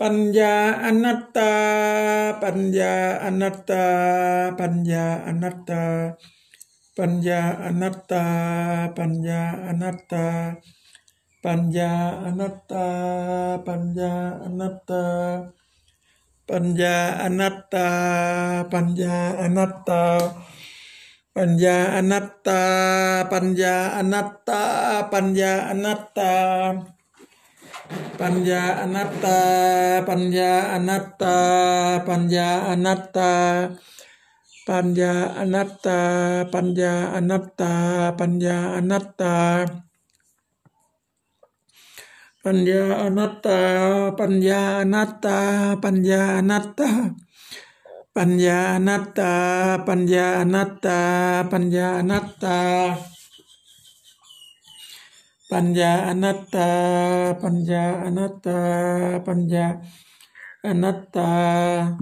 ปัญญาอนัตตา ปัญญาอนัตตา ปัญญาอนัตตา ปัญญาอนัตตา ปัญญาอนัตตา ปัญญาอนัตตา ปัญญาอนัตตา ปัญญาอนัตตา ปัญญาอนัตตา ปัญญาอนัตตา ปัญญาอนัตตา ปัญญาอนัตตา panja anatta panja anatta panja anatta panja anatta panja anatta panja anatta. Panja anatta panja anatta panja anatta. Panja anatta panja anatta panja anatta ปัญญาอนัตตา ปัญญาอนัตตา ปัญญาอนัตตา